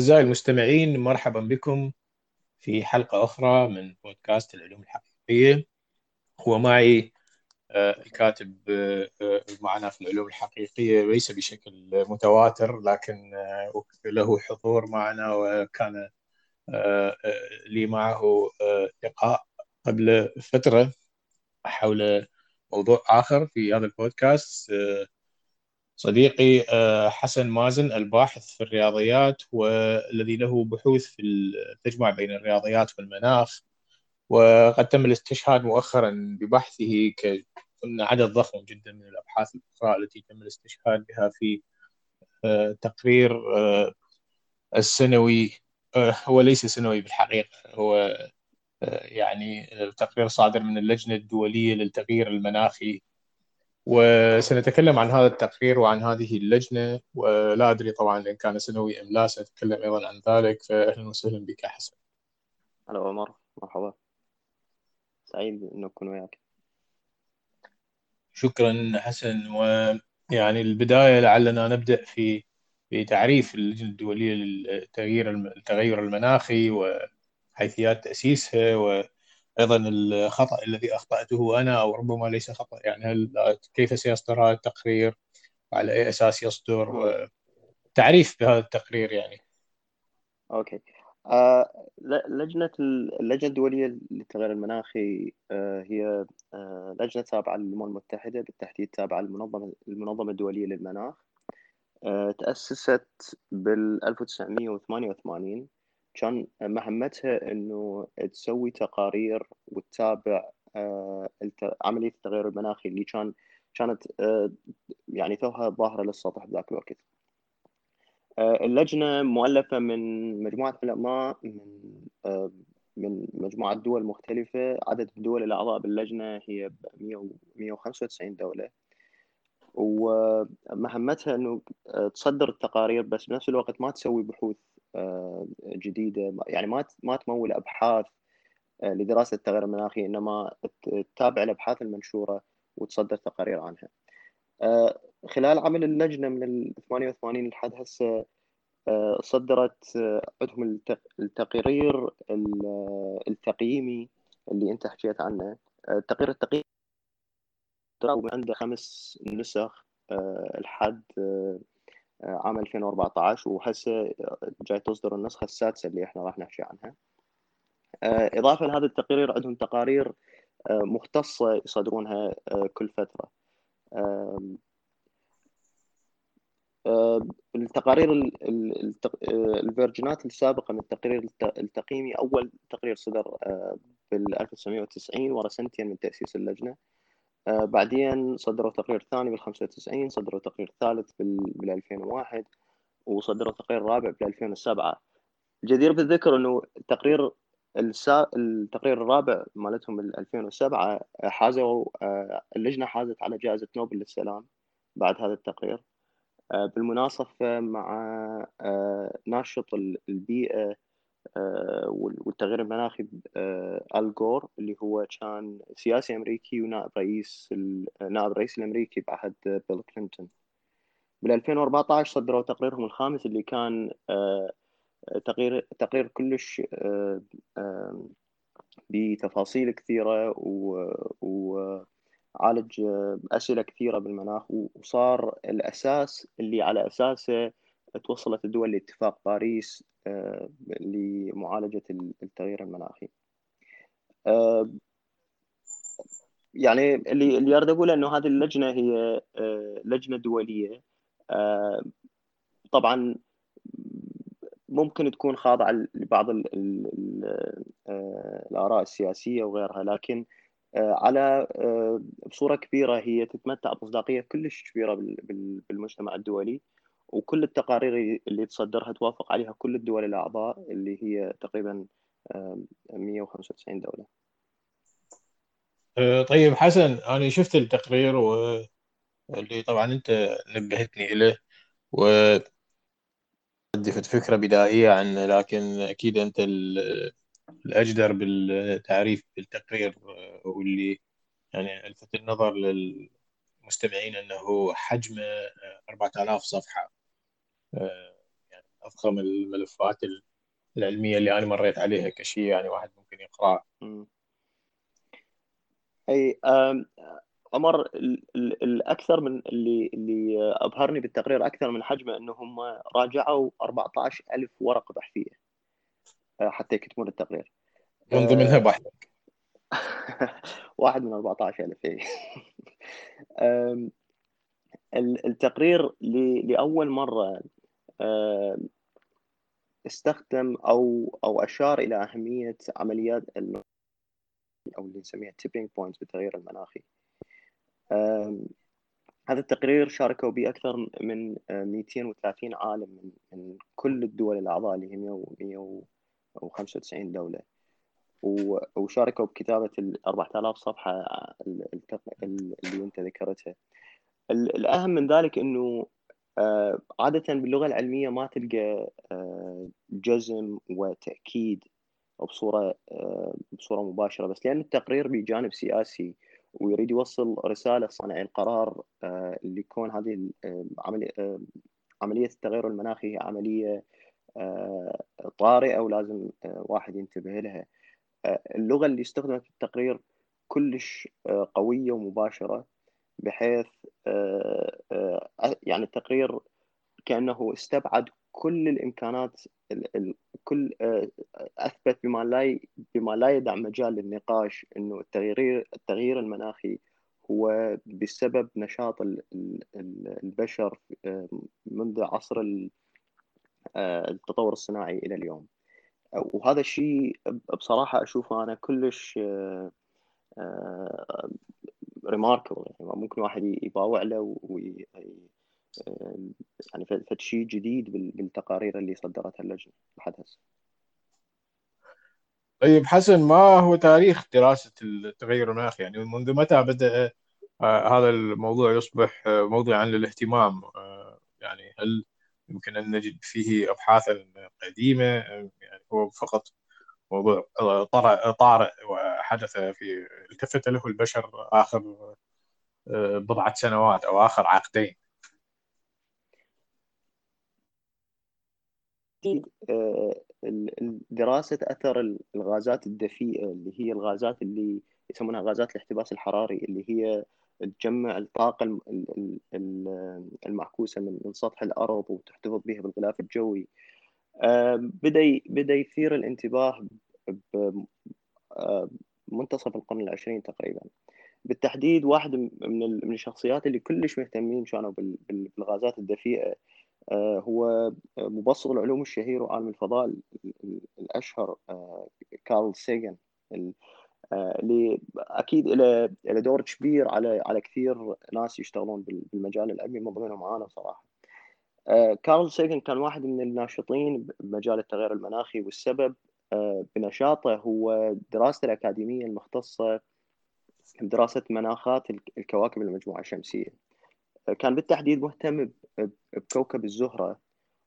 أعزائي المستمعين مرحبا بكم في حلقة أخرى من بودكاست العلوم الحقيقية. ومعي آه، الكاتب آه، آه، معنا في العلوم الحقيقية ليس بشكل متواتر لكن له حضور معنا وكان لي معه لقاء قبل فترة حول موضوع آخر في هذا البودكاست صديقي حسن مازن الباحث في الرياضيات والذي له بحوث في التجمع بين الرياضيات والمناخ وقد تم الاستشهاد مؤخرا ببحثه قلنا عدد ضخم جدا من الأبحاث الأخرى التي تم الاستشهاد بها في آه، تقرير آه، السنوي آه، هو ليس سنوي بالحقيقة هو يعني تقرير صادر من اللجنة الدولية للتغيير المناخي وسنتكلم عن هذا التقرير وعن هذه اللجنة ولا أدري طبعا إن كان سنوي أم لا سنتكلم أيضا عن ذلك فاهلا وسهلا بك حسن. هلا عمر مرحبا سعيد إنه أكون وياك. شكرا حسن ويعني البداية لعلنا نبدأ في في تعريف اللجنة الدولية للتغيير التغير المناخي وحيثيات تأسيسها وأيضا الخطأ الذي أخطأته أنا أو ربما ليس خطأ يعني هل كيف سيصدر هذا التقرير؟ وعلى أي أساس يصدر؟ تعريف بهذا التقرير يعني. أوكي. آه، لجنة اللجنة الدولية للتغير المناخي آه، هي آه، لجنة تابعة للأمم المتحدة بالتحديد تابعة للمنظمة المنظمة الدولية للمناخ. تأسست بال 1988 كان مهمتها إنه تسوي تقارير وتتابع عملية التغير المناخي اللي كان كانت يعني توها ظاهرة للسطح بذاك الوقت. آه، اللجنة مؤلفة من مجموعة علماء من آه، من مجموعة دول مختلفة. عدد الدول الأعضاء باللجنة هي 195 دولة. ومهمتها آه، تصدر التقارير بس بنفس الوقت ما تسوي بحوث. جديدة. يعني ما ما تمول أبحاث لدراسة التغير المناخي إنما تتابع الأبحاث المنشورة وتصدر تقارير عنها. خلال عمل اللجنة من ال 88 لحد هسه آه، صدرت آه، عندهم التقرير التقييمي اللي أنت حكيت عنه. آه، التقرير التقييمي عنده خمس نسخ لحد عام 2014 وهسه جاي تصدر النسخة السادسة اللي إحنا راح نحكي عنها. إضافة لهذا التقرير عندهم تقارير مختصة يصدرونها كل فترة. آه، التقارير آه، الفيرجنات السابقة من التقرير التقييمي أول تقرير صدر آه، بال 1990 ورا سنتين من تأسيس اللجنة. بعدين صدروا تقرير ثاني بال 95 صدروا تقرير ثالث بال 2001 وصدروا تقرير رابع بال 2007 جدير بالذكر إنه التقرير السا... التقرير الرابع مالتهم بال 2007 حازوا اللجنة حازت على جائزة نوبل للسلام بعد هذا التقرير. آه، بالمناصفة مع آه، ناشط البيئة آه، والتغيير المناخي آل جور اللي هو كان سياسي أمريكي ونائب رئيس نائب الرئيس الأمريكي بعهد بيل كلينتون. بال 2014 صدروا تقريرهم الخامس اللي كان تقرير تقرير كلش بتفاصيل كثيرة و عالج آه، أسئلة كثيرة بالمناخ وصار الأساس اللي على أساسه توصلت الدول لاتفاق باريس آه، لمعالجة التغيير المناخي. آه، يعني اللي اللي أريد أقوله إنه هذه اللجنة هي لجنة دولية. طبعا ممكن تكون خاضعة لبعض الآراء السياسية وغيرها لكن آه، على آه، بصورة كبيرة هي تتمتع بمصداقيه كلش كبيرة بالمجتمع الدولي. وكل التقارير اللي تصدرها توافق عليها كل الدول الأعضاء اللي هي تقريبا 195 دولة. آه، طيب حسن أنا شفت التقرير واللي طبعا أنت نبهتني له و عندي فكرة بدائية عنه لكن أكيد أنت الأجدر بالتعريف بالتقرير واللي يعني ألفت النظر للمستمعين أنه حجمه 4000 آه، صفحة آه، يعني اضخم الملفات العلمية اللي أنا مريت عليها كشيء يعني واحد ممكن يقرأه. أي عمر الأكثر من اللي اللي أبهرني بالتقرير أكثر من حجمه إنه هم راجعوا 14000 ورقه بحثية آه، حتى يكتبون التقرير. من ضمنها آه، بحثك. واحد من 14000 اي التقرير لأول مرة استخدم أو أو أشار إلى أهمية عمليات أو اللي نسميها tipping points بالتغيير المناخي هذا التقرير شاركوا به أكثر من 230 عالم من, من كل الدول الأعضاء اللي هي 195 دولة. وشاركوا بكتابة ال 4000 صفحة اللي أنت ذكرتها. الأهم من ذلك أنه عادة باللغة العلمية ما تلقى جزم وتأكيد بصورة بصورة مباشرة بس لأن التقرير بجانب سياسي ويريد يوصل رسالة صانعي القرار آه، اللي يكون هذه آه، آه، عملية التغير المناخي هي عملية طارئة ولازم واحد ينتبه لها. اللغة اللي استخدمت في التقرير كلش قوية ومباشرة بحيث يعني التقرير كأنه استبعد كل الإمكانات كل آه، أثبت بما لا بما لا يدع مجال للنقاش إنه التغيير التغيير المناخي هو بسبب نشاط البشر آه، منذ عصر آه، التطور الصناعي إلى اليوم. وهذا الشيء بصراحة أشوفه أنا كلش ريماركبل يعني ممكن واحد يباوع له يعني فد شيء جديد بالتقارير اللي صدرتها اللجنة لحد هسه طيب حسن ما هو تاريخ دراسة التغير المناخي يعني منذ متى بدأ آه، هذا الموضوع يصبح آه، موضوعا للاهتمام؟ آه، يعني هل يمكن أن نجد فيه أبحاثا قديمة؟ يعني هو فقط موضوع طارئ وحدث في التفت له البشر آخر بضعة سنوات أو آخر عقدين. آه، دراسة أثر الغازات الدفيئة اللي هي الغازات اللي يسمونها غازات الاحتباس الحراري اللي هي تجمع الطاقة المعكوسة من سطح الأرض وتحتفظ بها بالغلاف الجوي. بدأ بدأ يثير الانتباه بمنتصف القرن العشرين تقريبا بالتحديد واحد من الشخصيات اللي كلش مهتمين كانوا بالغازات الدفيئة آه، هو مبسط العلوم الشهير وعالم الفضاء الأشهر آه، كارل سيجن آه، اللي أكيد له دور كبير على على كثير ناس يشتغلون بالمجال العلمي من ضمنهم أنا صراحة. كارل سيجن كان واحد من الناشطين بمجال التغير المناخي والسبب بنشاطه هو دراسته الأكاديمية المختصة بدراسه مناخات الكواكب المجموعة الشمسية. كان بالتحديد مهتم بكوكب الزهرة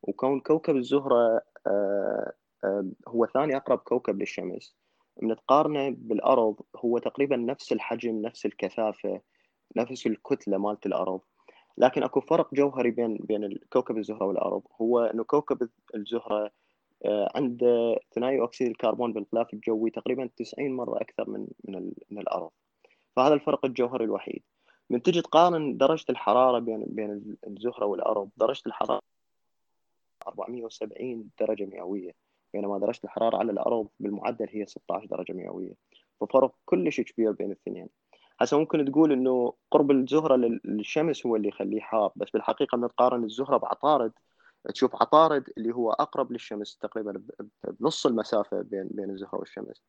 وكون كوكب الزهرة آه، آه، هو ثاني أقرب كوكب للشمس بنتقارنه بالأرض هو تقريبا نفس الحجم نفس الكثافة نفس الكتلة مالت الأرض لكن أكو فرق جوهري بين بين كوكب الزهرة والأرض هو أنه كوكب الزهرة آه، عنده ثنائي أكسيد الكربون بالغلاف الجوي تقريبا 90 مرة أكثر من من, من الأرض فهذا الفرق الجوهري الوحيد. من تجي تقارن درجة الحرارة بين بين الزهرة والأرض درجة الحرارة 470 درجة مئوية بينما درجة الحرارة على الأرض بالمعدل هي 16 درجة مئوية. ففرق كلش كبير بين الاثنين. هسه ممكن تقول إنه قرب الزهرة للشمس هو اللي يخليه حار بس بالحقيقة بنتقارن الزهرة بعطارد تشوف عطارد اللي هو أقرب للشمس تقريبا بنص المسافة بين بين الزهرة والشمس.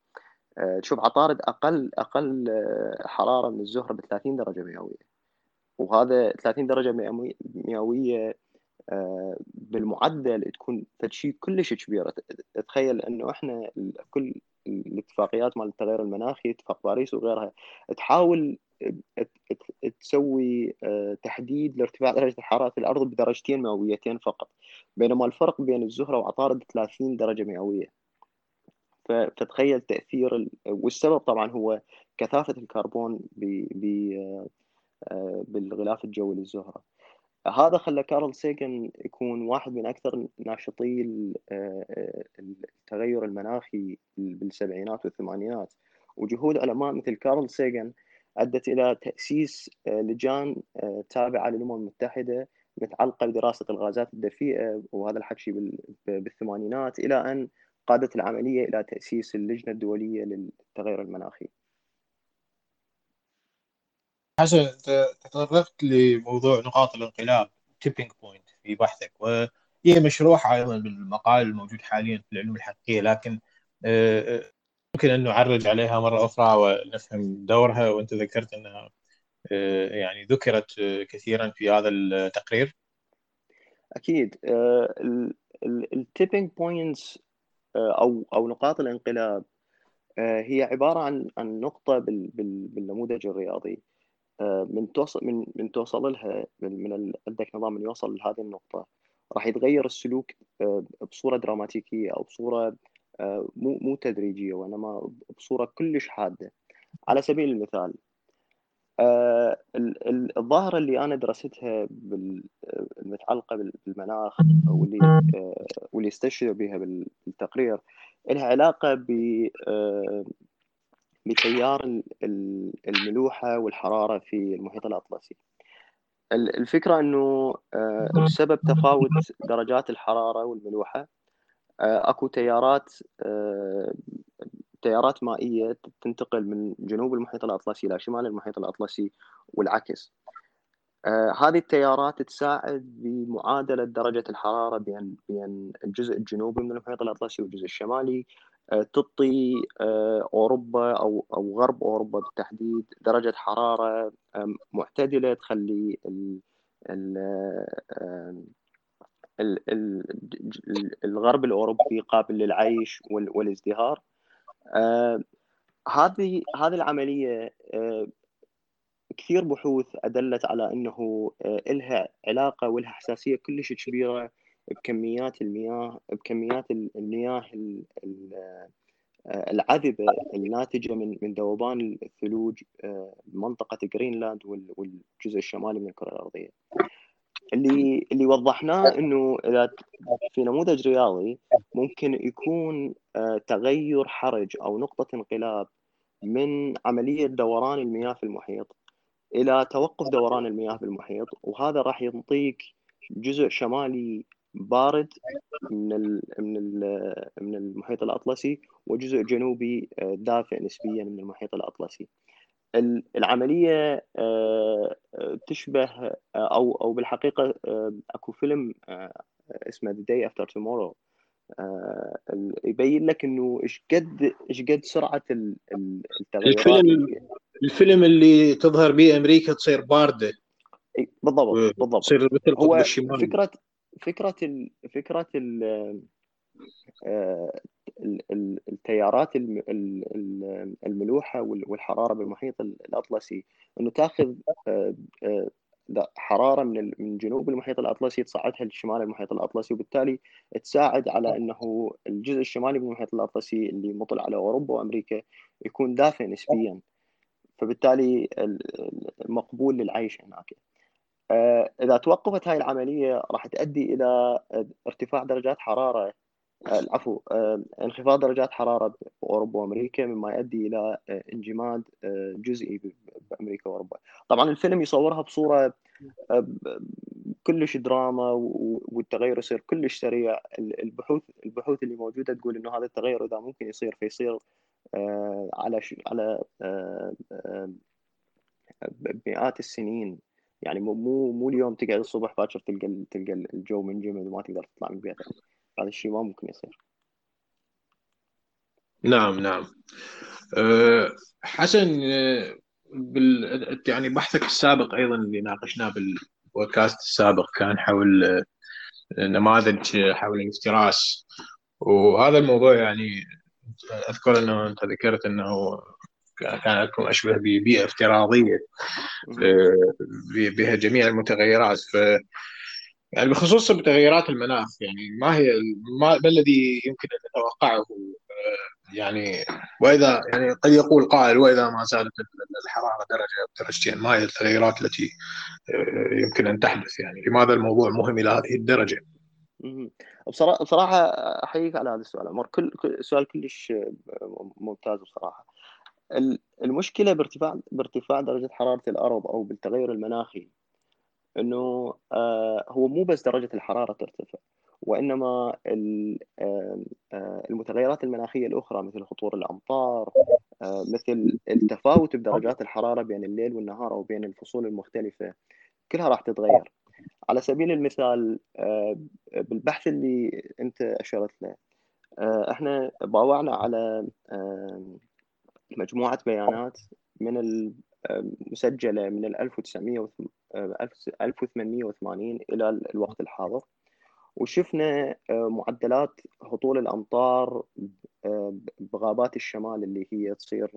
آه، تشوف عطارد أقل أقل آه، حرارة من الزهرة ب 30 درجة مئوية. وهذا 30 درجة مئوية آه، بالمعدل تكون شيء كلش كبير تخيل إنه إحنا كل الاتفاقيات مال التغير المناخي اتفاق باريس وغيرها. تحاول تسوي تحديد لارتفاع درجة الحراره في الأرض بدرجتين مئويتين فقط. بينما الفرق بين الزهرة وعطارد 30 درجة مئوية. فتتخيل تأثير والسبب طبعا هو كثافة الكربون ب... ب... آه، بالغلاف الجوي للزهرة. هذا خلى كارل سيجن يكون واحد من أكثر ناشطي التغير المناخي بالسبعينات والثمانينات وجهود علماء مثل كارل سيجن أدت إلى تأسيس لجان تابعة للأمم المتحدة متعلقة بدراسة الغازات الدفيئة وهذا الحكي بالثمانينات إلى أن قادت العملية إلى تأسيس اللجنة الدولية للتغير المناخي. حسن تطرقت لموضوع نقاط الانقلاب tipping point في بحثك وهي مشروحه أيضا بالمقال الموجود حاليا في العلوم الحقيقية لكن آه، آه، ممكن أن نعرج عليها مرة أخرى ونفهم دورها وأنت ذكرت أنها آه، يعني ذكرت كثيرا في هذا التقرير. أكيد ال tipping points أو أو نقاط الانقلاب هي عبارة عن عن نقطة بالنموذج الرياضي. آه، من توصل من من توصل لها من, من عندك نظام من يوصل لهذه النقطة راح يتغير السلوك آه، بصورة دراماتيكية أو بصورة آه، مو مو تدريجية وإنما بصورة كلش حادة. على سبيل المثال الظاهرة اللي أنا درستها المتعلقة بالمناخ واللي واللي استشهد بها بالتقرير لها علاقة ب بتيار الملوحة والحرارة في المحيط الأطلسي. الفكرة أنه آه، بسبب تفاوت درجات الحرارة والملوحة آه، أكو تيارات آه، تيارات مائية تنتقل من جنوب المحيط الأطلسي إلى شمال المحيط الأطلسي والعكس. هذه التيارات تساعد بمعادلة درجة الحرارة بين بين الجزء الجنوبي من المحيط الأطلسي والجزء الشمالي تعطي آه، أوروبا أو أو غرب أوروبا بالتحديد درجة حرارة معتدلة تخلي ال ال الغرب الأوروبي قابل للعيش والازدهار. آه، هذه هذه العملية كثير بحوث أدلت على إنه لها علاقة ولها حساسية كلش كبيرة بكميات المياه بكميات المياه العذبة الناتجة من من ذوبان الثلوج بمنطقة آه، جرينلاند والجزء الشمالي من الكرة الأرضية. اللي اللي وضحناه إنه إذا في نموذج رياضي ممكن يكون آه، تغير حرج أو نقطة انقلاب من عملية دوران المياه في المحيط إلى توقف دوران المياه بالمحيط وهذا راح ينطيك جزء شمالي بارد من ال من ال من المحيط الأطلسي وجزء جنوبي آه، دافئ نسبيا من المحيط الأطلسي. العملية آه، تشبه آه، أو أو بالحقيقة أكو فيلم اسمه The Day After Tomorrow يبين لك إنه إيش قد إيش قد سرعة التغيرات. الفيلم الفيلم اللي تظهر به أمريكا تصير باردة. بالضبط بالضبط. تصير مثل هو فكرة فكرة ال فكرة ال آه، التيارات الملوحة والحرارة بالمحيط الأطلسي إنه تاخذ آه، آه، حرارة من من جنوب المحيط الأطلسي تصعدها لشمال المحيط الأطلسي وبالتالي تساعد على إنه الجزء الشمالي من المحيط الأطلسي اللي مطل على أوروبا وأمريكا يكون دافئ نسبيا فبالتالي مقبول للعيش هناك. آه، إذا توقفت هاي العملية راح تؤدي إلى ارتفاع درجات حرارة آه، العفو آه، انخفاض درجات حرارة بأوروبا وأمريكا مما يؤدي إلى انجماد جزئي بأمريكا وأوروبا. طبعا الفيلم يصورها بصورة كلش دراما والتغير يصير كلش سريع البحوث البحوث اللي موجودة تقول إنه هذا التغير إذا ممكن يصير فيصير على على مئات السنين يعني مو مو مو اليوم تقعد الصبح باكر تلقى تلقى الجو منجمد وما تقدر تطلع من بيتك. هذا الشيء ما ممكن يصير. نعم نعم. أه حسن أه، بال يعني بحثك السابق أيضا اللي ناقشناه بالبودكاست السابق كان حول أه، نماذج حول الافتراس. وهذا الموضوع يعني أذكر إنه أنت ذكرت إنه كانت أشبه ببيئه افتراضيه بها جميع المتغيرات. ف يعني بخصوص تغيرات المناخ يعني ما هي ما, ما الذي يمكن أن نتوقعه؟ يعني واذا يعني قد يقول قائل وإذا ما زالت الحرارة درجة أو درجتين ما هي التغيرات التي آه، يمكن أن تحدث؟ يعني لماذا الموضوع مهم إلى هذه الدرجة؟ بصراحه بصراحة أحييك على هذا السؤال عمر. كل سؤال كلش ممتاز بصراحة. المشكلة بارتفاع بارتفاع درجة حرارة الأرض أو بالتغير المناخي إنه آه، هو مو بس درجة الحرارة ترتفع وإنما المتغيرات المناخية الأخرى مثل هطول الأمطار آه، مثل التفاوت بدرجات الحرارة بين الليل والنهار أو بين الفصول المختلفة كلها راح تتغير. على سبيل المثال آه، بالبحث اللي أنت أشرت له إحنا باوعنا على مجموعة بيانات من المسجله من 1880 إلى الوقت الحاضر. وشفنا آه، معدلات هطول الأمطار آه، بغابات الشمال اللي هي تصير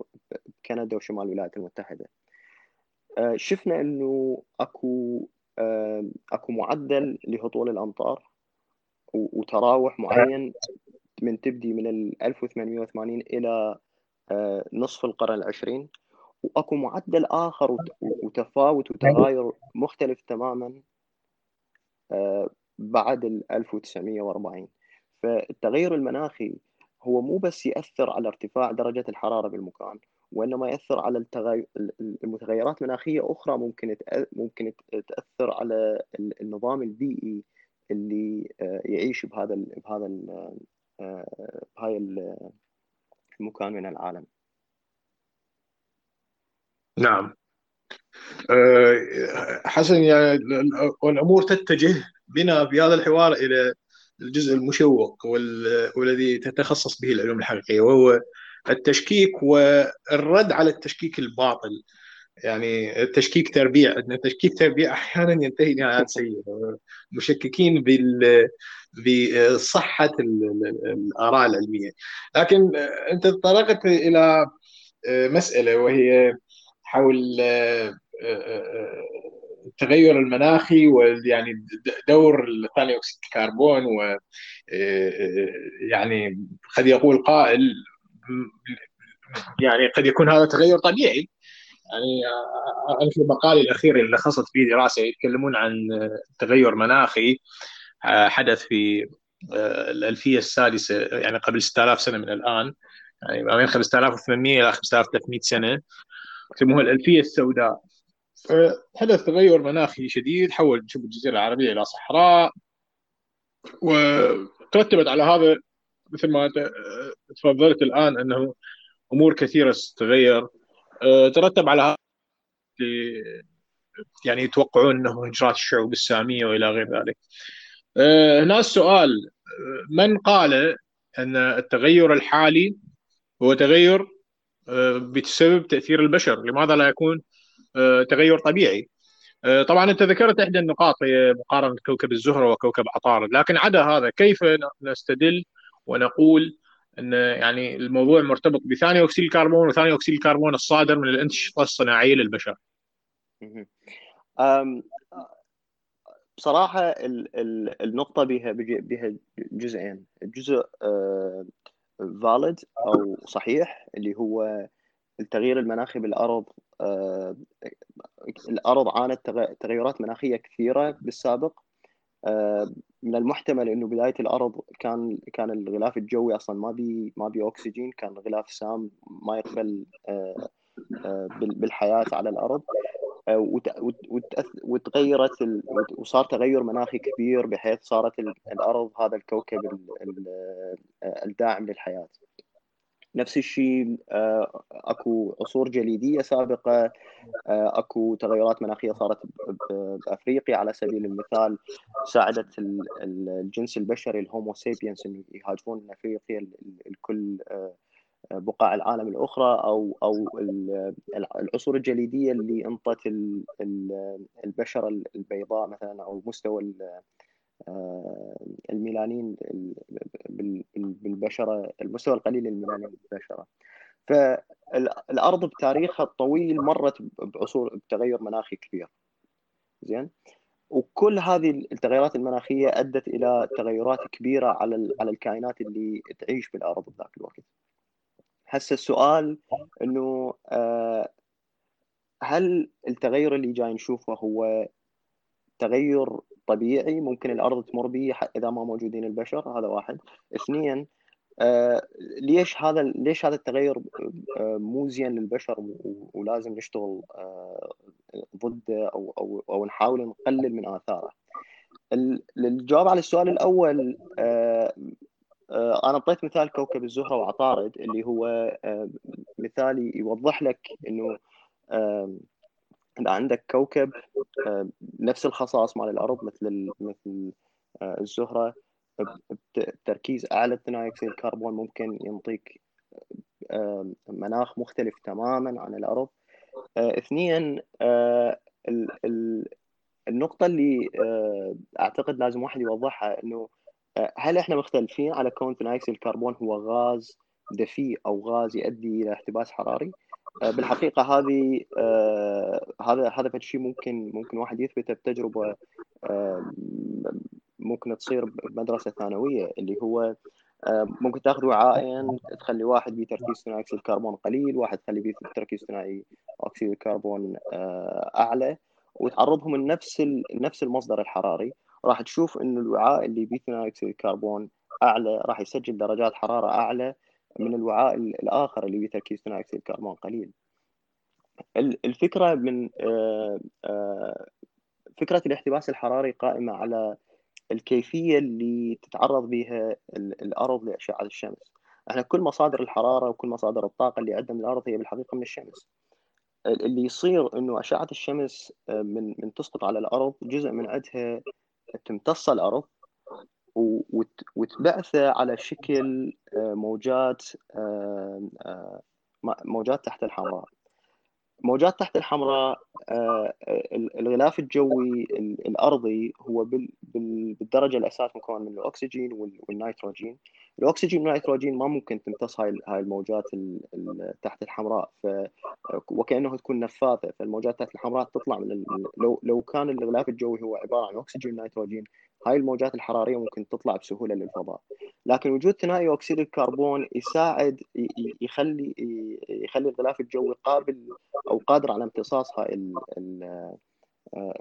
بكندا وشمال الولايات المتحدة. آه، شفنا إنه أكو أكو معدل لهطول الأمطار وتراوح معين من تبدي من 1880 إلى نصف القرن العشرين. وأكو معدل آخر وتفاوت وتغاير مختلف تماما بعد ال 1940 فالتغير المناخي هو مو بس يأثر على ارتفاع درجة الحرارة بالمكان وإنما يأثر على المتغيرات المناخيه أخرى ممكن ممكن تأثر على النظام البيئي اللي آه، يعيش بهذا بهذا آه، بهاي المكان من العالم. نعم. آه، حسن يعني الأمور تتجه بنا في هذا الحوار إلى الجزء المشوق والذي تتخصص به العلوم الحقيقية وهو التشكيك والرد على التشكيك الباطل. يعني التشكيك تربيع عندنا تشكيك تربيع أحيانا ينتهي نهايات سيئة. مشككين بال بصحة الآراء العلمية. لكن أنت تطرقت إلى مسألة وهي حول التغير المناخي ويعني دور ثاني أكسيد الكربون و يعني قد يقول قائل يعني قد يكون هذا تغير طبيعي. يعني أنا في مقالي الأخير اللي لخصت فيه دراسة يتكلمون عن تغير مناخي حدث في الألفية السادسة يعني قبل 6000 سنة من الآن يعني ما بين 5800 إلى 5300 سنة يسموها الألفية السوداء. حدث تغير مناخي شديد حول شبه الجزيرة العربية إلى صحراء وترتبت على هذا مثل ما تفضلت الآن أنه أمور كثيرة ستتغير آه، ترتب على يعني يتوقعون إنه هجرات الشعوب الساميه وإلى غير ذلك. آه، هنا السؤال آه، من قال أن التغير الحالي هو تغير بسبب تأثير البشر، لماذا لا يكون تغير طبيعي؟ طبعا أنت ذكرت إحدى النقاط هي مقارنة كوكب الزهرة وكوكب عطارد، لكن عدا هذا كيف نستدل ونقول إن يعني الموضوع مرتبط بثاني أكسيد الكربون وثاني أكسيد الكربون الصادر من الانشطه الصناعيه للبشر. بصراحة النقطة بها بها جزئين، جزء فاليد أو صحيح اللي هو التغيير المناخي بالأرض الأرض عانت تغيرات مناخية كثيرة بالسابق. من المحتمل إنه بداية الأرض كان كان الغلاف الجوي أصلا ما بي ما بي أكسجين كان غلاف سام ما يقبل آه، آه، بالحياة على الأرض. آه، وتغيرت وصار تغير مناخي كبير بحيث صارت الأرض هذا الكوكب الداعم للحياة. نفس الشيء أكو عصور جليدية سابقة آه، أكو تغيرات مناخية صارت بأفريقيا على سبيل المثال ساعدت الجنس البشري الهومو سيبينس إنه يهاجرون أفريقيا الكل آه، بقاع العالم الأخرى أو أو العصور الجليدية اللي انطت البشره البيضاء مثلا أو مستوى آه، الميلانين بالبشرة المستوى القليل الميلانين بالبشرة. فالأرض بتاريخها الطويل مرت بعصور بتغير مناخي كبير. زين؟ وكل هذه التغيرات المناخية أدت إلى تغيرات كبيرة على على الكائنات اللي تعيش بالأرض بذاك الوقت. هسه السؤال إنه آه، هل التغير اللي جاي نشوفه هو تغير طبيعي ممكن الأرض تمر به إذا ما موجودين البشر هذا واحد اثنين آه ليش هذا ليش هذا التغير آه مو زين للبشر ولازم نشتغل آه ضده أو أو أو نحاول نقلل من آثاره. الجواب على السؤال الأول أنا أعطيت مثال كوكب الزهرة وعطارد اللي هو مثال يوضح لك إنه اذا عندك كوكب نفس الخصائص مال الأرض مثل مثل الزهرة. بتركيز أعلى ثاني الكربون ممكن ينطيك مناخ مختلف تماما عن الأرض. اثنين النقطة اللي أعتقد لازم واحد يوضحها إنه هل إحنا مختلفين على كون اكسيد الكربون هو غاز دفيء أو غاز يؤدي إلى احتباس حراري؟ بالحقيقة هذه هذا هذا الشيء ممكن ممكن واحد يثبته بتجربة ممكن تصير بمدرسة ثانوية اللي هو ممكن تاخذ وعاءين تخلي واحد به تركيز ثاني أكسيد الكربون قليل واحد تخلي به تركيز ثاني أكسيد الكربون أعلى وتعرضهم لنفس نفس المصدر الحراري. راح تشوف إنه الوعاء اللي به ثاني أكسيد الكربون أعلى راح يسجل درجات حرارة أعلى من الوعاء الآخر اللي به تركيز ثاني اكسيد الكربون قليل. الفكرة من فكرة الاحتباس الحراري قائمة على الكيفية اللي تتعرض بها الأرض لأشعة الشمس. إحنا كل مصادر الحرارة وكل مصادر الطاقة اللي عندنا من الأرض هي بالحقيقة من الشمس. اللي يصير إنه أشعة الشمس من من تسقط على الأرض جزء من عندها تمتص الأرض وتبعثه على شكل موجات موجات تحت الحمراء. موجات تحت الحمراء الغلاف الجوي الأرضي هو بالدرجة الاساس مكون من الأكسجين والنيتروجين. الأكسجين والنيتروجين ما ممكن تمتص هاي هاي الموجات تحت الحمراء. ف وكأنه تكون نفاثة. فالموجات تحت الحمراء تطلع من لو لو كان الغلاف الجوي هو عبارة عن أكسجين ونيتروجين هاي الموجات الحرارية ممكن تطلع بسهولة للفضاء. لكن وجود ثنائي أكسيد الكربون يساعد يخلي يخلي الغلاف الجوي قابل أو قادر على امتصاص هاي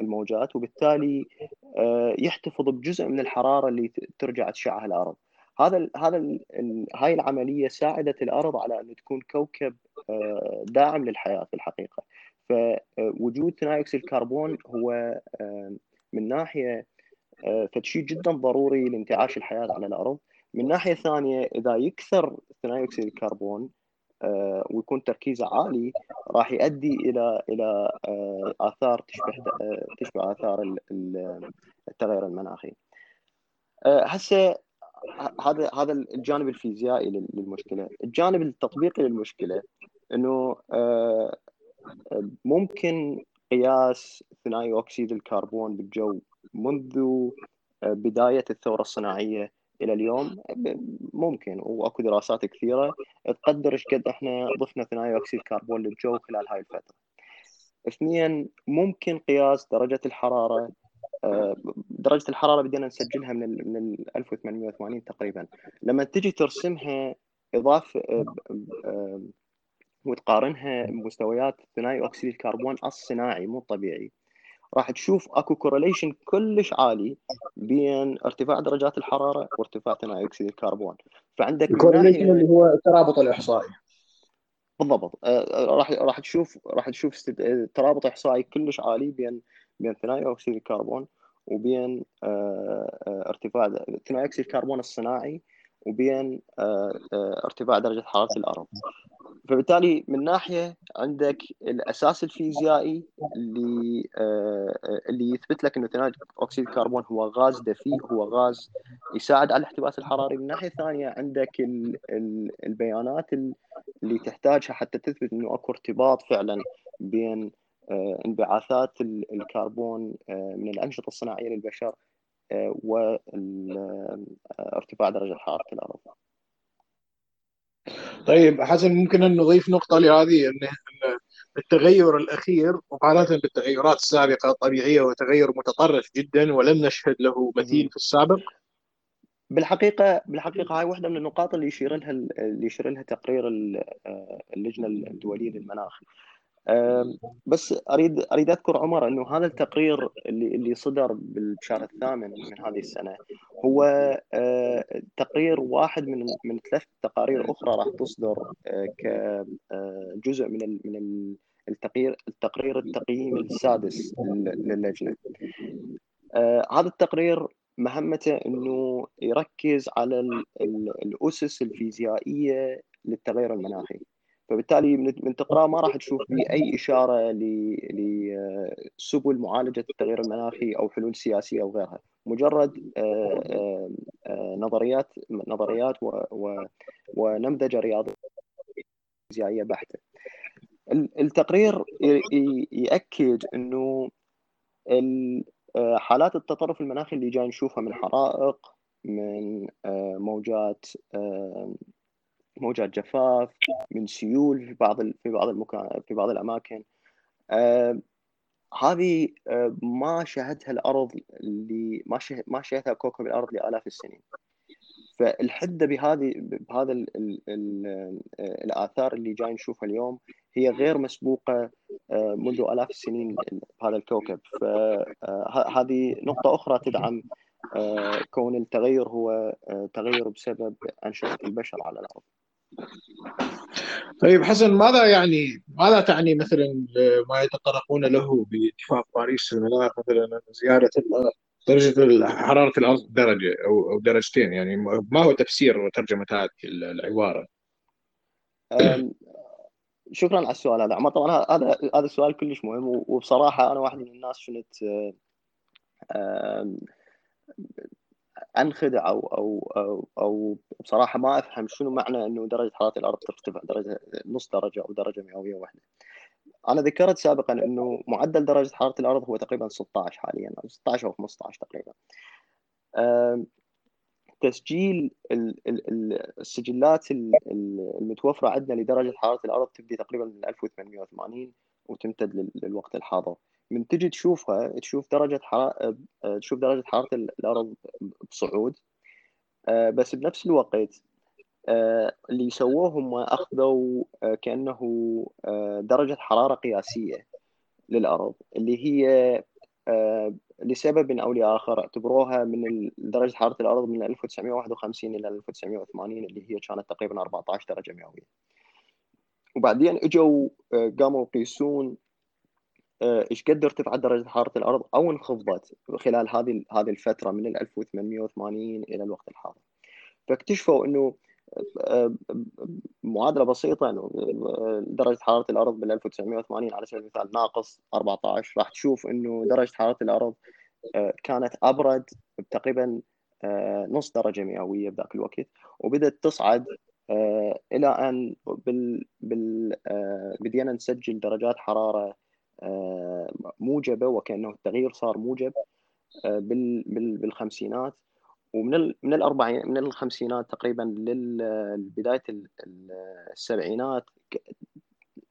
الموجات وبالتالي آه، يحتفظ بجزء من الحرارة اللي ترجع تشعها الأرض. هذا هذا هاي العملية ساعدت الأرض على أن تكون كوكب آه، داعم للحياة في الحقيقة فوجود ثنائي أكسيد الكربون هو آه، من ناحية فشيء جدا ضروري لانتعاش الحياة على الأرض من ناحية ثانية إذا يكثر ثاني أكسيد الكربون آه، ويكون تركيزه عالي راح يؤدي إلى إلى آه، آثار تشبه آه، تشبه آثار التغير المناخي. هسه هذا هذا الجانب الفيزيائي للمشكلة، الجانب التطبيقي للمشكلة إنه ممكن قياس ثنائي أكسيد الكربون بالجو منذ بداية الثورة الصناعية إلى اليوم ممكن وأكو دراسات كثيرة تقدر إيش قد إحنا ضفنا ثنائي أكسيد الكربون للجو خلال هاي الفترة. اثنين ممكن قياس درجة الحرارة آه، درجة الحرارة بدينا نسجلها من من 1880 تقريبا لما تجي ترسمها اضافه آه، آه، وتقارنها بمستويات ثنائي أكسيد الكربون الصناعي مو الطبيعي راح تشوف اكو correlation كلش عالي بين ارتفاع درجات الحرارة وارتفاع ثاني أكسيد الكربون. فعندك ال correlation اللي هو الترابط الإحصائي. بالضبط. آه، آه، راح راح تشوف راح تشوف ترابط إحصائي كلش عالي بين بين ثنائي أكسيد الكربون وبين آه، ارتفاع ثنائي أكسيد الكربون الصناعي وبين ارتفاع درجة حرارة الأرض. فبالتالي من ناحية عندك الأساس الفيزيائي اللي آه، اللي يثبت لك إنه ثاني أكسيد الكربون هو غاز دفيء هو غاز يساعد على الاحتباس الحراري من ناحية ثانية عندك البيانات اللي تحتاجها حتى تثبت إنه أكو ارتباط فعلا بين آه، انبعاثات الكربون آه، من الأنشطة الصناعية للبشر وارتفاع درجة حرارة الأرض. طيب حسن ممكن أن نضيف نقطة لهذه أن التغير الأخير مقارنة بالتغيرات السابقة طبيعية وتغير متطرف جدا ولم نشهد له مثيل في السابق؟ بالحقيقة بالحقيقة هاي واحدة من النقاط اللي يشير لها اللي يشير لها تقرير اللجنة الدولية للمناخ. بس أريد أريد أذكر عمر إنه هذا التقرير اللي اللي صدر بالشهر الثامن من هذه السنة هو آه، تقرير واحد من من ثلاث تقارير أخرى راح تصدر آه، كجزء آه، من من التقرير التقرير التقييمي السادس للجنة. هذا التقرير مهمته إنه يركز على الأسس الفيزيائية للتغير المناخي. فبالتالي من تقراه ما راح تشوف فيه أي إشارة لسبل معالجة التغير المناخي أو حلول سياسية أو غيرها. مجرد آه، آه، آه، نظريات نظريات ونمذجة رياضية فيزيائيه بحتة. التقرير يأكد إنه حالات التطرف المناخي اللي جاي نشوفها من حرائق من موجات موجات جفاف من سيول في بعض في بعض المكان في بعض الأماكن. آه هذه آه ما شهدها الأرض اللي ما ما شهدها كوكب الأرض لآلاف السنين. فالحدة بهذه بهذا ال الآثار اللي جاي نشوفها اليوم هي غير مسبوقة آه، منذ آلاف السنين بهذا الكوكب. فهذه آه، نقطة أخرى تدعم آه، كون التغير هو تغير بسبب أنشطة البشر على الأرض. طيب حسن ماذا يعني ماذا تعني مثلا ما يتطرقون له باتفاق باريس المناخ مثلا زيادة درجة حراره الأرض درجة أو درجتين يعني ما هو تفسير وترجمة هذه العبارة؟ شكرا على السؤال هذا عمر طبعا هذا هذا السؤال كلش مهم وبصراحة أنا واحد من الناس كنت انخدع أو أو أو, أو بصراحة ما أفهم شنو معنى إنه درجة حرارة الأرض ترتفع درجه نص درجة أو درجة مئوية واحدة. أنا ذكرت سابقا إنه معدل درجة حرارة الأرض هو تقريبا 16 حاليا أو 16 أو 15 تقريبا. تسجيل السجلات المتوفرة عندنا لدرجة حرارة الأرض تبدي تقريبا من 1880 وتمتد للوقت الحاضر. من تجي تشوفها تشوف درجة حراره تشوف درجة حرارة الأرض بصعود آه، بس بنفس الوقت آه، اللي سووه هم أخذوا آه، كأنه درجة حرارة قياسية للأرض اللي هي لسبب أو لآخر اعتبروها من درجة حرارة الأرض من 1951 إلى 1980 اللي هي كانت تقريبا 14 درجة مئوية. وبعدين إجوا قاموا يقيسون آه، إيش قد ارتفعت درجة حرارة الأرض أو انخفضت خلال هذه هذه الفترة من 1880 إلى الوقت الحاضر. فاكتشفوا إنه آه، معادلة بسيطة إنه آه، درجة حرارة الأرض بال 1980 على سبيل المثال ناقص 14 راح تشوف إنه درجة حرارة الأرض كانت أبرد تقريبا نص درجة مئوية بذاك الوقت وبدأت تصعد إلى أن بال بال بدينا نسجل درجات حرارة آه، موجبة وكأنه التغيير صار موجب آه، بالخمسينات. ومن من الاربعين من الخمسينات تقريبا لبداية السبعينات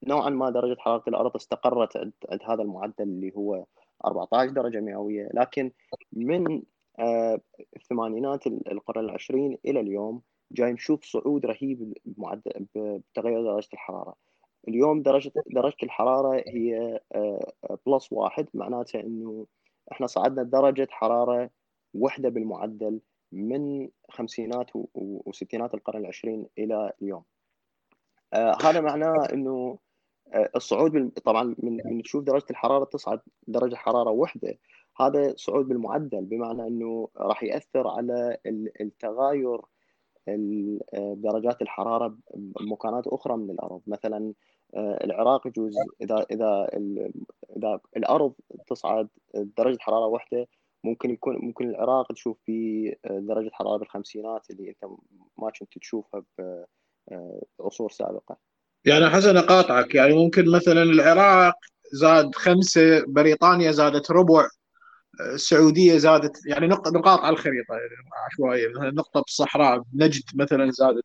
نوعا ما درجة حرارة الأرض استقرت عند هذا المعدل اللي هو 14 درجة مئوية. لكن من آه، الثمانينات القرن العشرين إلى اليوم جاي نشوف صعود رهيب بمعدل بتغير درجة الحرارة. اليوم درجه درجة الحرارة هي بلس آه، واحد معناته إنه إحنا صعدنا درجة حرارة وحدة بالمعدل من خمسينات وستينات القرن العشرين إلى اليوم. آه هذا معناه إنه آه الصعود طبعا من من تشوف درجة الحرارة تصعد درجة حرارة وحدة. هذا صعود بالمعدل بمعنى إنه راح يأثر على التغاير درجات الحرارة بمكانات أخرى من الأرض. مثلا العراق يجوز اذا إذا إذا الأرض تصعد درجة حرارة واحدة ممكن يكون ممكن العراق تشوف في آه، درجة حرارة بالخمسينات اللي أنت ما كنت تشوفها بعصور سابقة. يعني حسن اقاطعك يعني ممكن مثلا العراق زاد خمسة بريطانيا زادت ربع السعودية زادت يعني نقاط على الخريطة يعني عشوائيه مثلا نقطة بالصحراء نجد مثلا زادت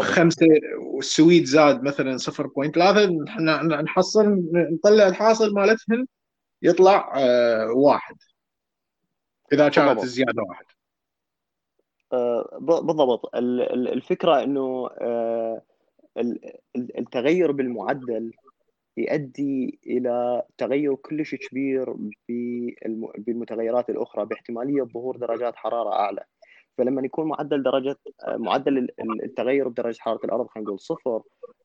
خمسة والسويد زاد مثلا 0.3 إحنا نحصل نطلع الحاصل مالتهم يطلع آه، واحد. إذا كانت الزياده واحد. آه، بالضبط. الفكرة إنه آه، التغير بالمعدل يؤدي إلى تغير كلش كبير بالمتغيرات الأخرى باحتمالية ظهور درجات حرارة أعلى. فلما يكون معدل درجة معدل التغير بدرجة حرارة الأرض خلينا نقول صفر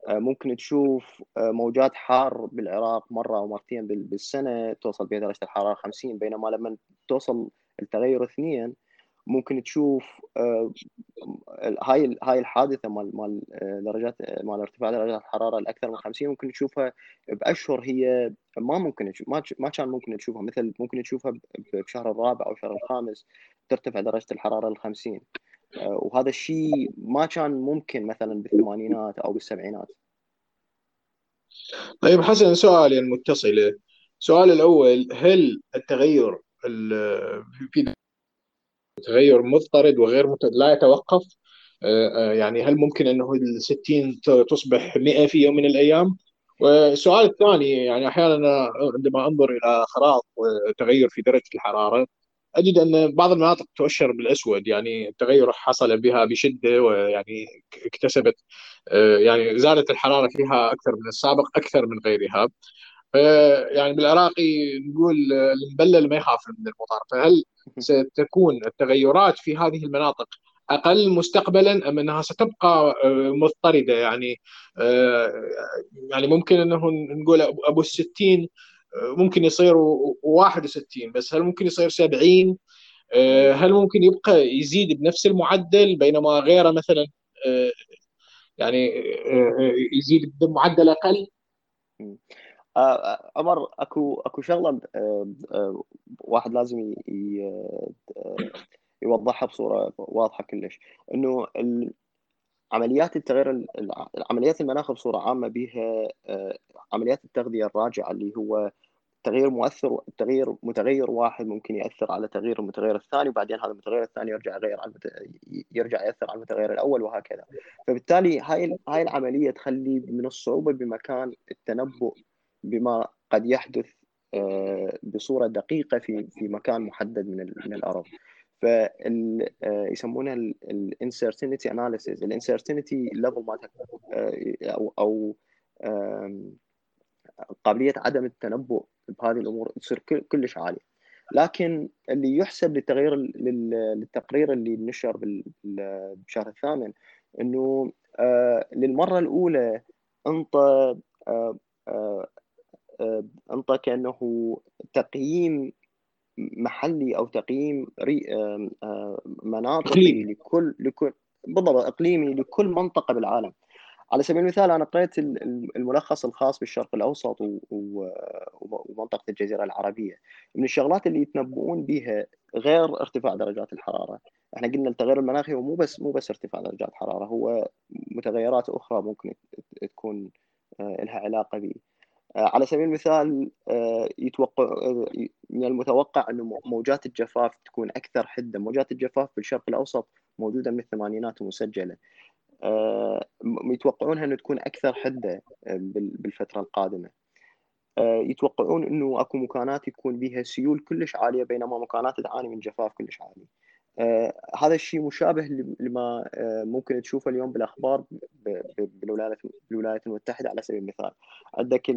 ممكن تشوف موجات حار بالعراق مرة أو مرتين بالسنة توصل بها درجة الحرارة 50 بينما لما توصل التغير اثنين ممكن تشوف آه، هاي هاي الحادثة مال مال آه، درجات مال ارتفاع درجات الحرارة الأكثر من 50 ممكن تشوفها بأشهر هي ما ممكن ما ما كان ممكن تشوفها مثل ممكن تشوفها بشهر الرابع أو شهر الخامس ترتفع درجة الحرارة ل 50 آه، وهذا الشيء ما كان ممكن مثلا بالثمانينات أو بالسبعينات. طيب حسن سؤالين يعني متصله السؤال الأول هل التغير في تغير مضطرد وغير مت... لا يتوقف آه، آه، يعني هل ممكن أنه ال 60 تصبح 100 في يوم من الأيام؟ والسؤال الثاني يعني أحيانا عندما أنظر إلى خرائط تغير في درجة الحرارة أجد أن بعض المناطق تؤشر بالأسود يعني التغير حصل بها بشدة ويعني اكتسبت آه، يعني زادت الحرارة فيها أكثر من السابق أكثر من غيرها يعني بالعراقي نقول المبلل ما يخاف من المطر. فهل ستكون التغيرات في هذه المناطق أقل مستقبلا أم أنها ستبقى آه، مضطردة؟ يعني آه، يعني ممكن أنه نقول ابو الستين آه، ممكن يصير 61 بس هل ممكن يصير 70 هل ممكن يبقى يزيد بنفس المعدل بينما غيره مثلا يعني يزيد بمعدل أقل؟ آه، عمر اكو اكو شغلة آه، آه، واحد لازم يوضحها بصورة واضحة كلش. إنه عمليات التغير عمليات المناخ بصورة عامة بها عمليات التغذية الراجعة اللي هو تغيير مؤثر تغيير متغير واحد ممكن يأثر على تغيير المتغير الثاني وبعدين هذا المتغير الثاني يرجع يغير على يرجع يأثر على المتغير الأول وهكذا. فبالتالي هاي هاي العملية تخلي من الصعوبة بمكان التنبؤ بما قد يحدث آه، بصورة دقيقة في في مكان محدد من من الأرض. فال آه، يسمونها ال uncertainty analysis ال uncertainty level مالتها أو أو قابلية عدم التنبؤ بهذه الأمور تصير كلش عالية. لكن اللي يحسب للتغيير للتقرير اللي نشر بالشهر الثامن إنه آه، للمرة الأولى انطى أنطى كأنه تقييم محلي أو تقييم مناطقي لكل لكل بالضبط إقليمي لكل منطقة بالعالم. على سبيل المثال أنا قريت الملخص الخاص بالشرق الأوسط ومنطقة الجزيرة العربية. من الشغلات اللي يتنبؤون بها غير ارتفاع درجات الحرارة. إحنا قلنا التغير المناخي هو مو بس مو بس ارتفاع درجات الحراره هو متغيرات أخرى ممكن تكون آه، لها علاقة به آه، على سبيل المثال آه، يتوقع آه، من المتوقع أنه موجات الجفاف تكون أكثر حده، موجات الجفاف في الشرق الأوسط موجودة من الثمانينات ومسجلة. يتوقعونها أنه تكون أكثر حده بالفترة القادمة. يتوقعون أنه أكو مكانات يكون بها سيول كلش عالية بينما مكانات تعاني من جفاف كلش عالي. آه هذا الشيء مشابه لما آه ممكن تشوفه اليوم بالأخبار بالولايات بالولايات المتحدة على سبيل المثال. عندك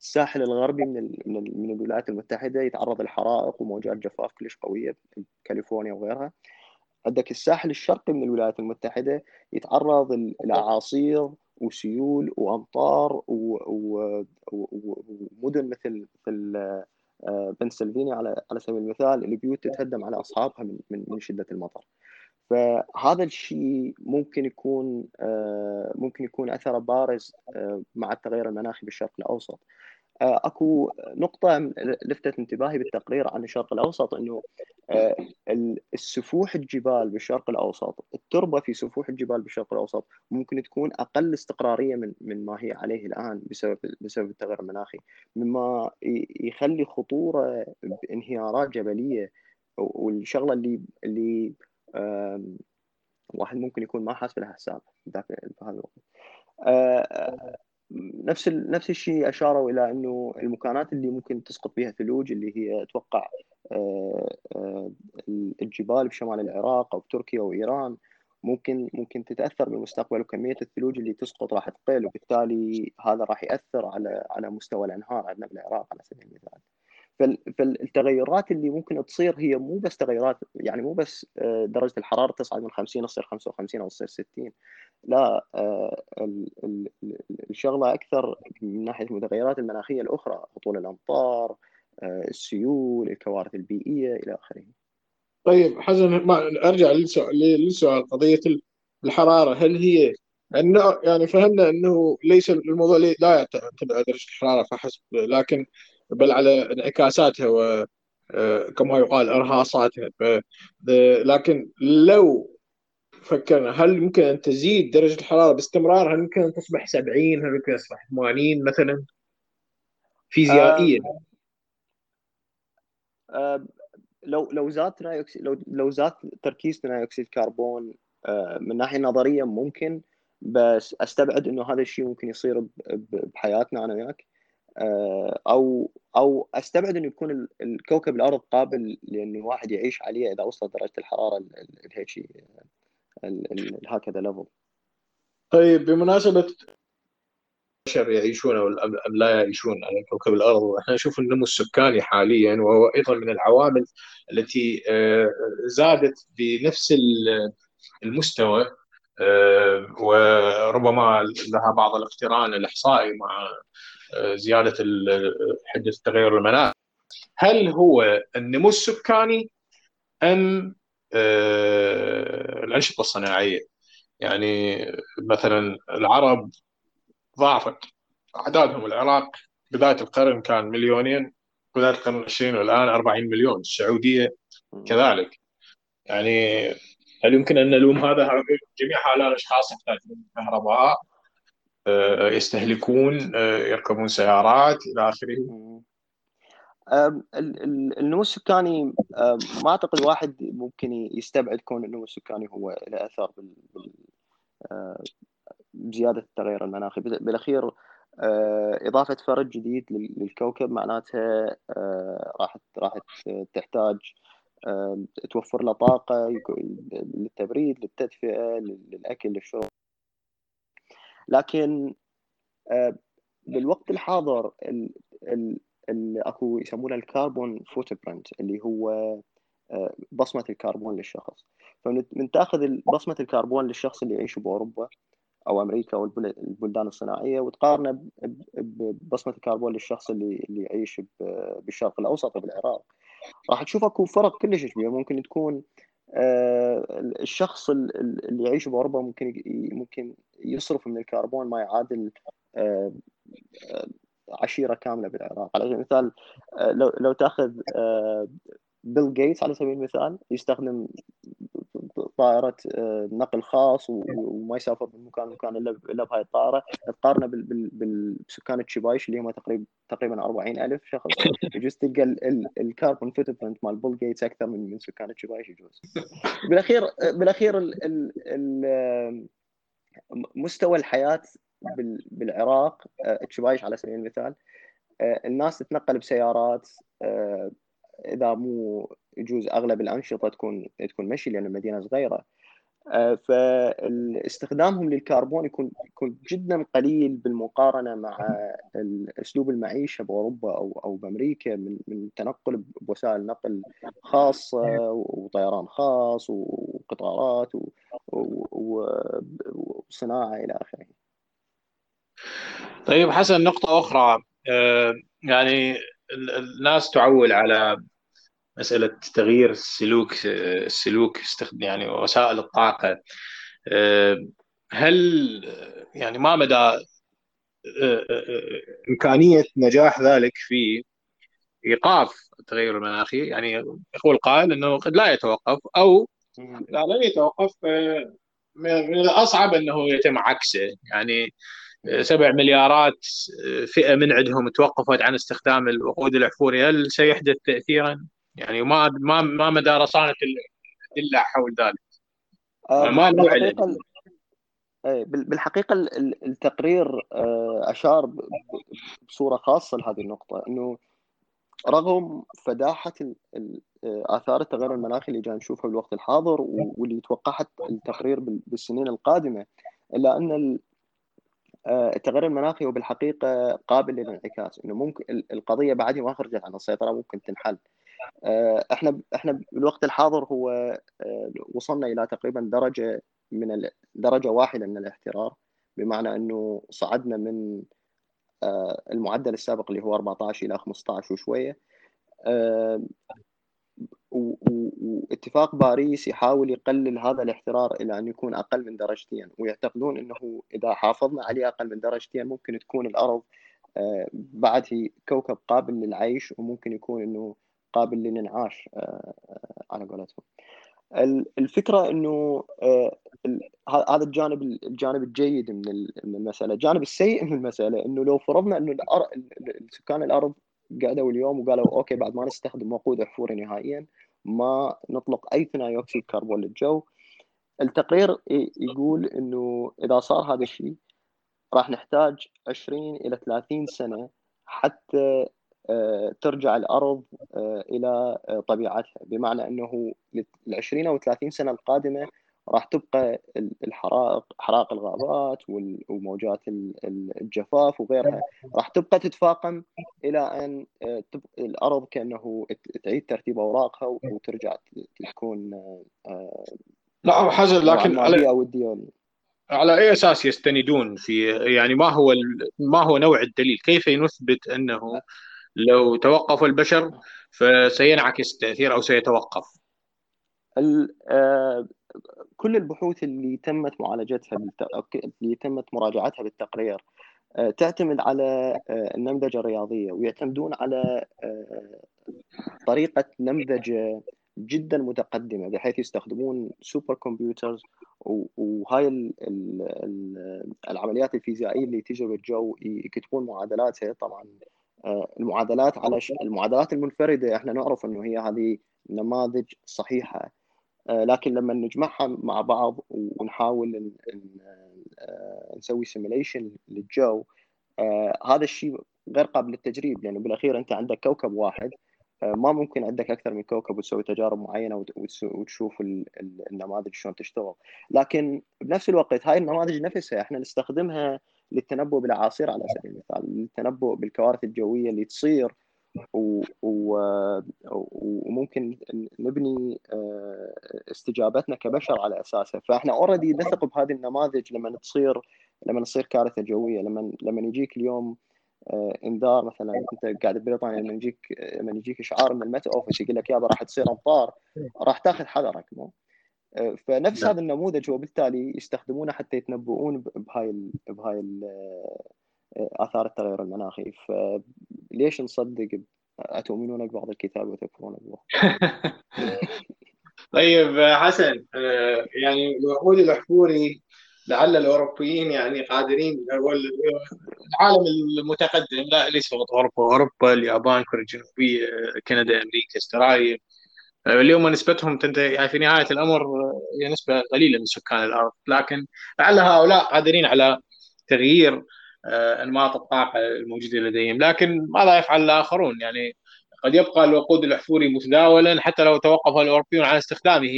الساحل الغربي من من الولايات المتحدة يتعرض لحرائق وموجات جفاف كلش قوية بكاليفورنيا وغيرها. عندك الساحل الشرقي من الولايات المتحدة يتعرض لاعاصير وسيول وأمطار ومدن مثل مثل آه، بنسلفانيا على على سبيل المثال البيوت تتهدم على أصحابها من من من شدة المطر. فهذا الشيء ممكن يكون آه، ممكن يكون أثره بارز آه، مع التغير المناخي بالشرق الأوسط. آه، أكو نقطة لفتت انتباهي بالتقرير عن الشرق الأوسط إنه آه، السفوح الجبال بالشرق الأوسط، التربة في سفوح الجبال بالشرق الأوسط ممكن تكون أقل استقرارية من من ما هي عليه الآن بسبب بسبب التغير المناخي، مما يخلي خطورة بانهيارات جبلية والشغلة اللي اللي واحد ممكن يكون ما حاسب لها حساب بهذا الوقت. نفس نفس الشيء أشاروا إلى إنه المكانات اللي ممكن تسقط فيها ثلوج اللي هي أتوقع آه، آه، الجبال بشمال العراق أو تركيا وايران ممكن ممكن تتأثر بالمستقبل وكمية الثلوج اللي تسقط راح تقل وبالتالي هذا راح يأثر على على مستوى الأنهار عندنا بالعراق على سبيل المثال. فالتغيرات اللي ممكن تصير هي مو بس تغيرات يعني مو بس آه، درجة الحرارة تصعد من 50 تصير 55 أو تصير 60 لا آه، الشغلة أكثر من ناحية المتغيرات المناخية الأخرى هطول الأمطار آه، السيول الكوارث البيئية إلى آخره. طيب حسن ما أرجع للسؤال قضية الحرارة هل هي يعني فهمنا إنه ليس الموضوع لا يعتمد على درجة الحرارة فحسب لكن بل على انعكاساتها و آه، كما يقال إرهاصاتها. لكن لو فكرنا هل يمكن أن تزيد درجة الحرارة باستمرار؟ هل يمكن أن تصبح 70 هل يمكن أن تصبح 80 مثلا؟ فيزيائيا. لو لو زاد لو لو زاد تركيز ثاني اكسيد الكربون من ناحية نظرية ممكن بس أستبعد إنه هذا الشيء ممكن يصير بحياتنا أنا وياك. آه، أو أو أستبعد انه يكون الكوكب الأرض قابل لأنه الواحد يعيش عليه إذا وصلت درجة الحرارة هيك هكذا ليفل طيب بمناسبة البشر يعيشون أو لا يعيشون على كوكب الأرض إحنا نشوف النمو السكاني حاليا وهو أيضا من العوامل التي آه، زادت بنفس المستوى آه، وربما لها بعض الاقتران الإحصائي مع زيادة حدة التغير المناخي هل هو النمو السكاني أم آه، الأنشطة الصناعية؟ يعني مثلا العرب ضاعفت أعدادهم العراق بدايه القرن كان مليونين بدايه القرن العشرين والآن 40 مليون السعودية كذلك. يعني هل يمكن أن نلوم هذا؟ جميع هؤلاء الاشخاص يحتاجون كهرباء. آه، يستهلكون آه، يركبون سيارات إلى آخره. النمو السكاني ما أعتقد واحد ممكن يستبعد كون النمو السكاني هو له أثر بزيادة التغير المناخي. بالأخير إضافة فرد جديد للكوكب معناتها راح راح تحتاج توفر له طاقة للتبريد للتدفئة للأكل للشرب. لكن آه، بالوقت الحاضر اكو يسمونه ال carbon footprint اللي هو آه، بصمة الكربون للشخص. فمن تأخذ بصمة الكربون للشخص اللي يعيش بأوروبا أو أمريكا أو البلدان الصناعية وتقارنه ببصمة الكربون للشخص اللي اللي يعيش بالشرق الأوسط وبالعراق راح تشوف أكو فرق كلش كبير ممكن تكون الشخص اللي يعيش بأوروبا ممكن ممكن يصرف من الكربون ما يعادل آه، آه، عشيرة كاملة بالعراق. على سبيل المثال لو لو تأخذ بيل جيتس على سبيل المثال يستخدم طائرة نقل خاص وما يسافر من مكان لمكان إلا بهاي الطائرة. تقارنه بسكان تشيبايش اللي هم تقريبا تقريبا 40 ألف شخص. يجوز تلقى ال carbon footprint مال بيل جيتس أكثر من من سكان تشيبايش يجوز بالأخير بالأخير ال ال مستوى الحياة بالعراق تشيبايش على سبيل المثال الناس تتنقل بسيارات إذا مو يجوز أغلب الأنشطة تكون تكون مشي لأن المدينة صغيرة آه، فاستخدامهم للكربون يكون يكون جدا قليل بالمقارنة مع اسلوب المعيشة بأوروبا أو أو بأمريكا من من تنقل بوسائل نقل خاصة وطيران خاص وقطارات وصناعة إلى آخره. طيب حسن نقطة أخرى آه، يعني الناس تعول على مسألة تغيير السلوك السلوك يعني وسائل الطاقة. هل يعني ما مدى إمكانية نجاح ذلك في إيقاف التغير المناخي؟ يعني يقول قائل إنه قد لا يتوقف أو اذا لم يتوقف من الأصعب إنه يتم عكسه. يعني سبع مليارات فئة من عندهم توقفت عن استخدام الوقود الاحفوري هل سيحدث تاثيرا؟ يعني ما ما ما مدى رصانه الأدلة حول ذلك؟ آه ما إيه، بالحقيقة التقرير أشار بصورة خاصة لهذه النقطة إنه رغم فداحة آثار التغير المناخي اللي جاي نشوفها بالوقت الحاضر واللي توقعت التقرير بالسنين القادمة إلا أن التغير المناخي هو بالحقيقة قابل للانعكاس إنه ممكن القضية بعد ما خرجت عن السيطرة ممكن تنحل. إحنا إحنا بالوقت الحاضر هو وصلنا إلى تقريبا درجة من درجة واحدة من الاحترار بمعنى إنه صعدنا من المعدل السابق اللي هو 14 إلى 15 وشوية. واتفاق باريس يحاول يقلل هذا الاحترار إلى أن يكون أقل من درجتين ويعتقدون إنه إذا حافظنا عليه أقل من درجتين ممكن تكون الأرض بعد هي كوكب قابل للعيش وممكن يكون إنه قابل للانعاش على قولتهم. الفكرة إنه هذا الجانب الجانب الجيد من المسألة، الجانب السيء من المسألة إنه لو فرضنا إنه سكان الأرض قعدوا اليوم وقالوا okay بعد ما نستخدم وقود احفوري نهائيا ما نطلق أي ثاني أكسيد كربون للجو. التقرير يقول إنه إذا صار هذا الشيء راح نحتاج 20 إلى 30 سنة حتى ترجع الأرض إلى طبيعتها. بمعنى إنه ال 20 أو 30 سنة القادمة راح تبقى الحرائق حرائق الغابات وموجات الجفاف وغيرها راح تبقى تتفاقم إلى أن الأرض كأنه تعيد ترتيب أوراقها وترجع تكون لا حسن لكن على على أي أساس يستندون في يعني ما هو ما هو نوع الدليل؟ كيف نثبت أنه لو توقف البشر فسينعكس التاثير أو سيتوقف؟ كل البحوث اللي تمت معالجتها اللي تمت مراجعتها بالتقرير تعتمد على النمذجه الرياضيه ويعتمدون على طريقة نمذجة جدا متقدمة بحيث يستخدمون سوبر كمبيوترز وهاي العمليات الفيزيائية اللي تجي بالجو يكتبون معادلاتها. طبعا المعادلات على المعادلات المنفردة إحنا نعرف إنه هي هذه نماذج صحيحة. لكن لما نجمعها مع بعض ونحاول نسوي سيميليشن للجو هذا الشيء غير قابل للتجريب لأنه بالأخير أنت عندك كوكب واحد ما ممكن عندك أكثر من كوكب وتسوي تجارب معينة وتشوف النماذج شلون تشتغل. لكن بنفس الوقت هاي النماذج نفسها إحنا نستخدمها للتنبؤ بالاعاصير على سبيل المثال للتنبؤ بالكوارث الجوية اللي تصير و... و... وممكن نبني استجابتنا كبشر على أساسها. فإحنا اوريدي نثق بهذه النماذج لما تصير لما تصير كارثة جوية. لما لما يجيك اليوم إنذار مثلا انت قاعد ببريطانيا لما يجيك لما يجيك اشعار من المت اوفيس يقول لك؟ يابا راح تصير أمطار. راح تاخذ حذرك مو؟ فنفس هذا النموذج وبالتالي يستخدمونه حتى يتنبؤون بهاي ال بهاي ال آثار التغير المناخي. فليش نصدق اتؤمنون ببعض الكتاب وتكفرون ببعض؟ طيب حسن يعني الوقود الأحفوري لعل الأوروبيين يعني قادرين العالم المتقدم لا ليس فقط أوروبا أوروبا اليابان كوريا الجنوبية كندا أمريكا أستراليا. اليوم نسبتهم يعني في نهاية الأمر هي نسبة قليلة من سكان الأرض لكن لعل هؤلاء قادرين على تغيير أنماط الطاقة الموجودة لديهم. لكن ماذا يفعل الآخرون؟ يعني قد يبقى الوقود الاحفوري متداولا حتى لو توقف الأوروبيون عن استخدامه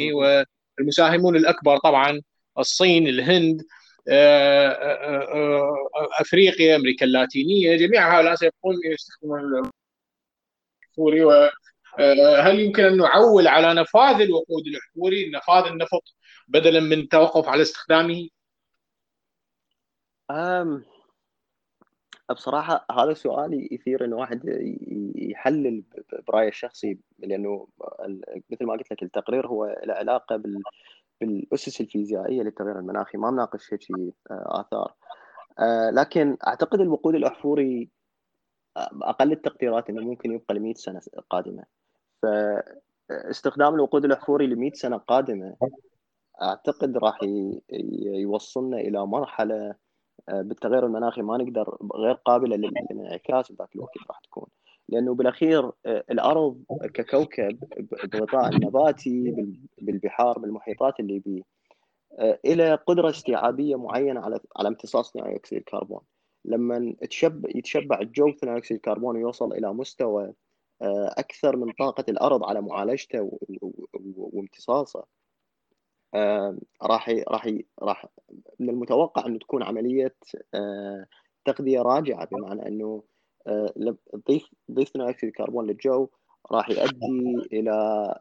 والمساهمون الأكبر طبعا الصين الهند أفريقيا أمريكا اللاتينية جميع هؤلاء سيبقون يستخدمون الاحفوري هل يمكن أن نعول على نفاذ الوقود الاحفوري نفاذ النفط بدلا من التوقف على استخدامه؟ أم بصراحة هذا سؤال يثير إنه واحد يحلل برايه الشخصي لأنه مثل ما قلت لك التقرير هو له علاقة بال بالأسس الفيزيائية للتغير المناخي ما مناقش هيك آثار. لكن أعتقد الوقود الأحفوري أقل التقديرات إنه ممكن يبقى ل 100 سنة قادمة. فاستخدام الوقود الأحفوري ل 100 سنة قادمة أعتقد راح يوصلنا إلى مرحلة بالتغير المناخي ما نقدر غير قابلة للانعكاس بذاك الوقت راح تكون. لأنه بالأخير الأرض ككوكب بغطاء النباتي بالبحار بالمحيطات اللي بيه إلى قدرة استيعابية معينة على على امتصاص ثاني أكسيد الكربون. لما تشب يتشبع الجو ثاني أكسيد الكربون ويوصل إلى مستوى أكثر من طاقة الأرض على معالجته وامتصاصه راح راح راح من المتوقع انه تكون عملية تغذية راجعة بمعنى أنه تضيف تضيف ثاني أكسيد الكربون للجو راح يؤدي إلى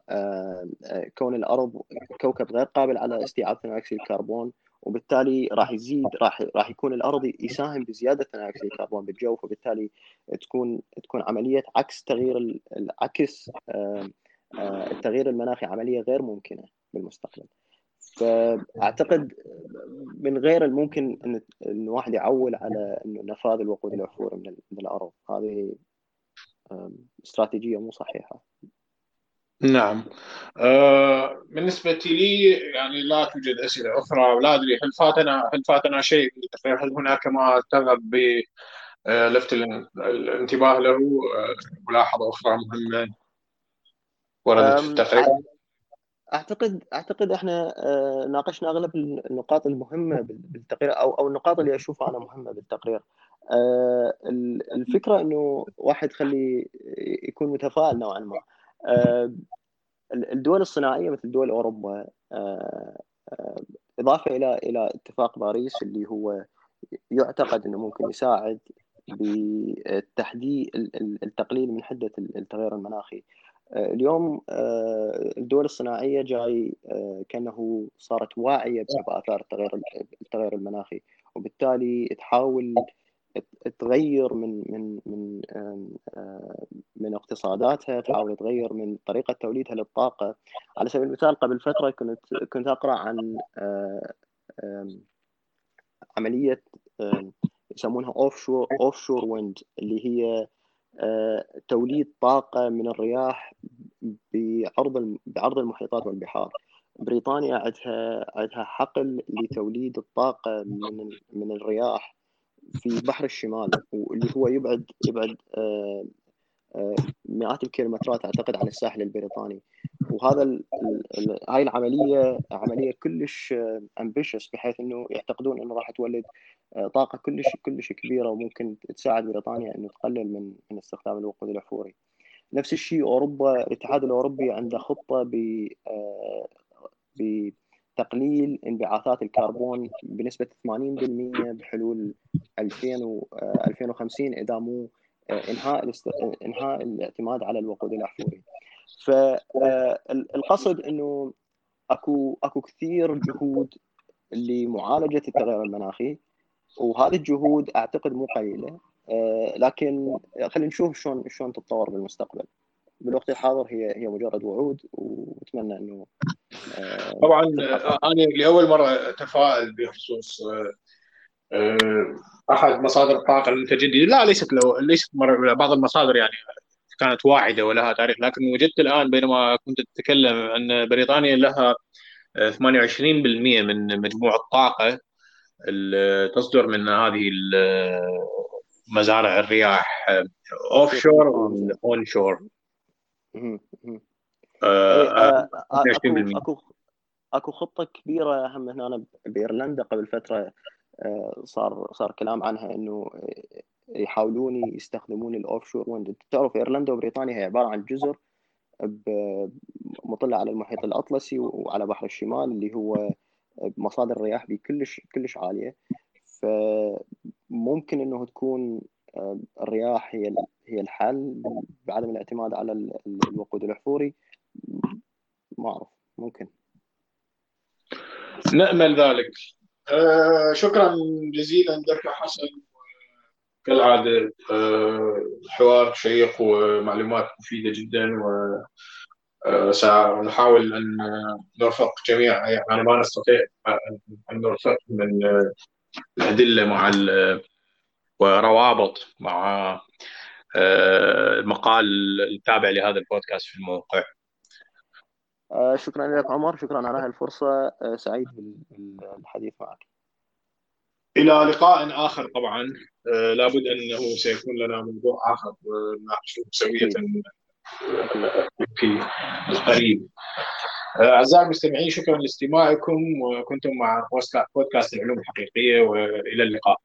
آه، آه، كون الأرض كوكب غير قابل على استيعاب ثاني أكسيد الكربون وبالتالي راح يزيد راح راح يكون الأرض يساهم بزيادة ثاني أكسيد الكربون بالجو فبالتالي تكون تكون عملية عكس تغيير العكس آه، التغيير المناخي عملية غير ممكنة بالمستقبل. فأعتقد من غير الممكن إن الواحد يعول على إنه نفاذ الوقود الاحفوري من الأرض. هذه استراتيجية مو صحيحة. نعم. أه بالنسبة لي يعني لا توجد أسئلة أخرى ولا أدري هل فاتنا هل فاتنا شيء؟ هل هناك ما ترغب بلفت الانتباه له؟ آه، ملاحظة أخرى مهمة وردت في التقرير؟ أعتقد أعتقد إحنا آه، ناقشنا أغلب النقاط المهمة بالتقرير أو أو النقاط اللي أشوفها أنا مهمة بالتقرير. آه، الفكرة إنه واحد خلي يكون متفائل نوعا ما. آه، الدول الصناعية مثل دول أوروبا إضافة إلى إلى اتفاق باريس اللي هو يعتقد إنه ممكن يساعد بتحديد التقليل من حدة التغير المناخي. اليوم الدول الصناعية جاي كأنه صارت واعية باثار التغير التغير المناخي. وبالتالي تحاول تغير من من من من اقتصاداتها تحاول تغير من طريقة توليدها للطاقة. على سبيل المثال قبل فترة كنت كنت أقرأ عن عملية يسمونها offshore offshore wind اللي هي توليد طاقة من الرياح بعرض بعرض المحيطات والبحار. بريطانيا عندها عندها حقل لتوليد الطاقة من من الرياح في بحر الشمال واللي هو يبعد يبعد آه، آه، مئات الكيلومترات أعتقد عن الساحل البريطاني. وهذا هاي العملية عملية كلش امبيشس بحيث إنه يعتقدون إنه راح تولد آه، طاقة كلش كلش كبيرة وممكن تساعد بريطانيا إنه تقلل من من استخدام الوقود الاحفوري. نفس الشيء أوروبا الاتحاد الأوروبي عنده خطة ب تقليل انبعاثات الكربون بنسبة 80% بحلول 2000 و 2050 آه، إذا مو آه، إنهاء إنهاء الاعتماد على الوقود الاحفوري. فالقصد آه، إنه أكو أكو كثير جهود لمعالجة التغير المناخي وهذه الجهود أعتقد مو قليلة لكن خلينا نشوف شلون شلون تتطور بالمستقبل. بالوقت الحاضر هي هي مجرد وعود وأتمنى إنه طبعا أنا لأول مرة أتفائل بخصوص أحد مصادر الطاقة المتجدده لا ليست لو ليست بعض المصادر يعني كانت واعدة ولها تاريخ. لكن وجدت الآن بينما كنت أتكلم ان بريطانيا لها 28% من مجموع الطاقة اللي تصدر من هذه مزارع الرياح offshore و onshore أكو أكو خطة كبيرة هم هنا بإيرلندا قبل فترة آه، صار صار كلام عنها إنه يحاولون يستخدمون ال offshore wind تعرف إيرلندا وبريطانيا هي عبارة عن جزر مطلة على المحيط الأطلسي وعلى بحر الشمال اللي هو مصادر الرياح بكلش كلش عالية. فممكن إنه تكون آه، الرياح هي هي الحل بعدم الاعتماد على الوقود الأحفوري. ما أعرف ممكن. نأمل ذلك. آه شكرا جزيلا لك حسن. كالعادة آه حوار شيق ومعلومات مفيدة جدا و آه، سنحاول أن نرفق جميع يعني ما نستطيع ان نرفق من الأدلة مع وروابط مع المقال آه، التابع لهذا البودكاست في الموقع. آه، شكرا لك عمر شكرا على هذه الفرصة. آه، سعيد بالحديث معك. إلى لقاء آخر طبعا. لابد أنه سيكون لنا موضوع آخر نناقشه سوية في القريب. أعزائي المستمعين شكرا لاستماعكم وكنتم مع بودكاست العلوم الحقيقية وإلى اللقاء.